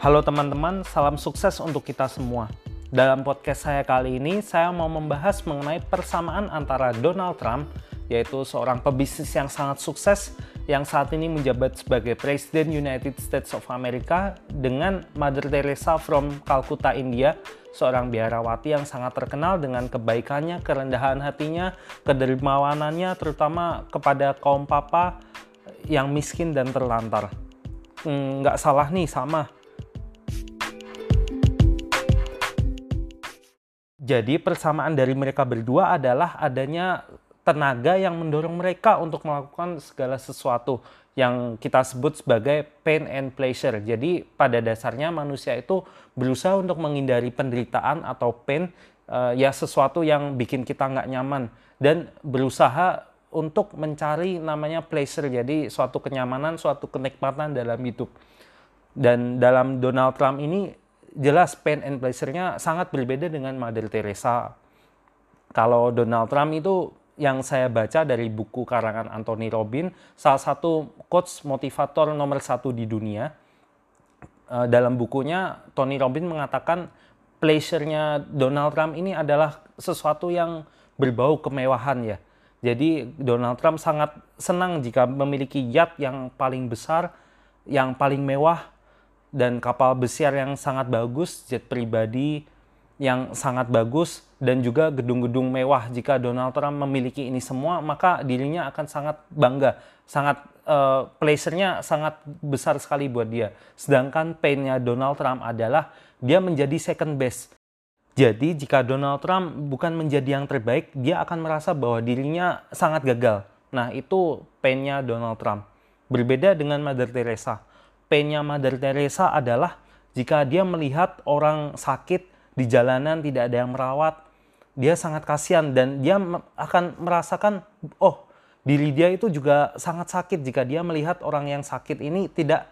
Halo teman-teman, salam sukses untuk kita semua. Dalam podcast saya kali ini, saya mau membahas mengenai persamaan antara Donald Trump, yaitu seorang pebisnis yang sangat sukses yang saat ini menjabat sebagai Presiden United States of America dengan Mother Teresa from Calcutta, India, seorang biarawati yang sangat terkenal dengan kebaikannya, kerendahan hatinya, kedermawanannya, terutama kepada kaum papa yang miskin dan terlantar. Hmm, nggak salah nih sama Jadi persamaan dari mereka berdua adalah adanya tenaga yang mendorong mereka untuk melakukan segala sesuatu yang kita sebut sebagai pain and pleasure. Jadi pada dasarnya manusia itu berusaha untuk menghindari penderitaan atau pain uh, ya sesuatu yang bikin kita nggak nyaman dan berusaha untuk mencari namanya pleasure. Jadi suatu kenyamanan, suatu kenikmatan dalam hidup. Dan dalam Donald Trump ini jelas pain and pleasure-nya sangat berbeda dengan Mother Teresa. Kalau Donald Trump itu yang saya baca dari buku karangan Anthony Robin, salah satu coach motivator nomor satu di dunia. Eh, dalam bukunya, Tony Robin mengatakan pleasure-nya Donald Trump ini adalah sesuatu yang berbau kemewahan ya. Jadi Donald Trump sangat senang jika memiliki yacht yang paling besar, yang paling mewah, dan kapal besiar yang sangat bagus, jet pribadi yang sangat bagus, dan juga gedung-gedung mewah. Jika Donald Trump memiliki ini semua, maka dirinya akan sangat bangga, sangat uh, pleasure-nya sangat besar sekali buat dia. Sedangkan pain-nya Donald Trump adalah dia menjadi second best. Jadi jika Donald Trump bukan menjadi yang terbaik, dia akan merasa bahwa dirinya sangat gagal. Nah itu pain-nya Donald Trump. Berbeda dengan Mother Teresa painnya Mother Teresa adalah jika dia melihat orang sakit di jalanan tidak ada yang merawat, dia sangat kasihan dan dia akan merasakan oh diri dia itu juga sangat sakit jika dia melihat orang yang sakit ini tidak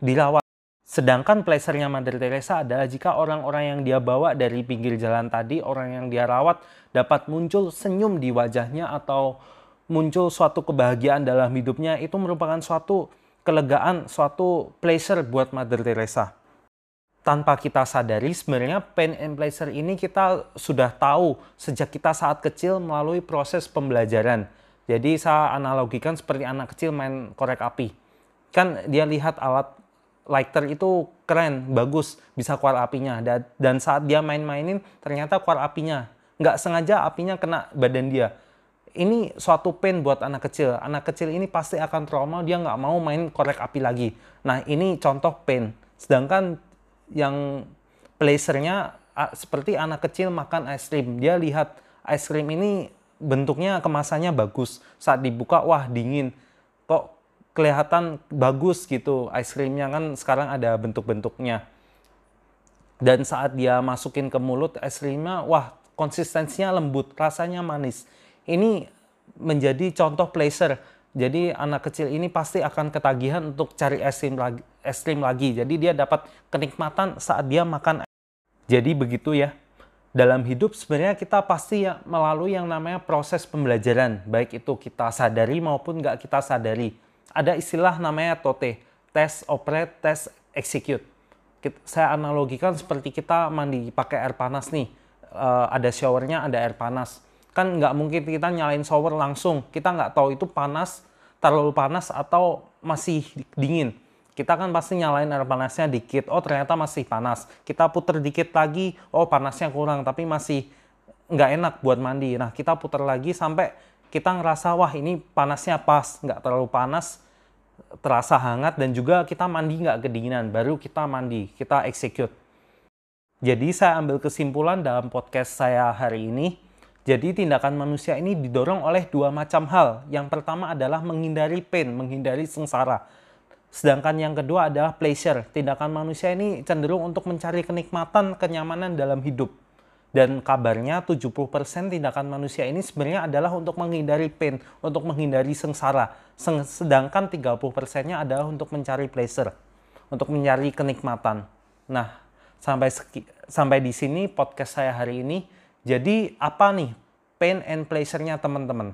dirawat. Sedangkan pleasure-nya Mother Teresa adalah jika orang-orang yang dia bawa dari pinggir jalan tadi, orang yang dia rawat dapat muncul senyum di wajahnya atau muncul suatu kebahagiaan dalam hidupnya, itu merupakan suatu kelegaan, suatu pleasure buat Mother Teresa. Tanpa kita sadari, sebenarnya pain and pleasure ini kita sudah tahu sejak kita saat kecil melalui proses pembelajaran. Jadi saya analogikan seperti anak kecil main korek api. Kan dia lihat alat lighter itu keren, bagus, bisa keluar apinya. Dan saat dia main-mainin, ternyata keluar apinya. Nggak sengaja apinya kena badan dia ini suatu pain buat anak kecil. Anak kecil ini pasti akan trauma, dia nggak mau main korek api lagi. Nah, ini contoh pain. Sedangkan yang pleasure-nya seperti anak kecil makan es krim. Dia lihat es krim ini bentuknya kemasannya bagus. Saat dibuka, wah dingin. Kok kelihatan bagus gitu es krimnya kan sekarang ada bentuk-bentuknya. Dan saat dia masukin ke mulut es krimnya, wah konsistensinya lembut, rasanya manis ini menjadi contoh pleasure. Jadi anak kecil ini pasti akan ketagihan untuk cari es krim lagi, es krim lagi. Jadi dia dapat kenikmatan saat dia makan. Jadi begitu ya. Dalam hidup sebenarnya kita pasti ya melalui yang namanya proses pembelajaran, baik itu kita sadari maupun nggak kita sadari. Ada istilah namanya TOTE, test, operate, test, execute. Saya analogikan seperti kita mandi pakai air panas nih. Uh, ada showernya, ada air panas kan nggak mungkin kita nyalain shower langsung. Kita nggak tahu itu panas terlalu panas atau masih dingin. Kita kan pasti nyalain air panasnya dikit. Oh ternyata masih panas. Kita puter dikit lagi. Oh panasnya kurang tapi masih nggak enak buat mandi. Nah kita puter lagi sampai kita ngerasa wah ini panasnya pas nggak terlalu panas terasa hangat dan juga kita mandi nggak kedinginan. Baru kita mandi kita execute. Jadi saya ambil kesimpulan dalam podcast saya hari ini jadi tindakan manusia ini didorong oleh dua macam hal. Yang pertama adalah menghindari pain, menghindari sengsara. Sedangkan yang kedua adalah pleasure. Tindakan manusia ini cenderung untuk mencari kenikmatan, kenyamanan dalam hidup. Dan kabarnya 70% tindakan manusia ini sebenarnya adalah untuk menghindari pain, untuk menghindari sengsara. Sedangkan 30%-nya adalah untuk mencari pleasure, untuk mencari kenikmatan. Nah, sampai sampai di sini podcast saya hari ini. Jadi apa nih pain and pleasure-nya teman-teman?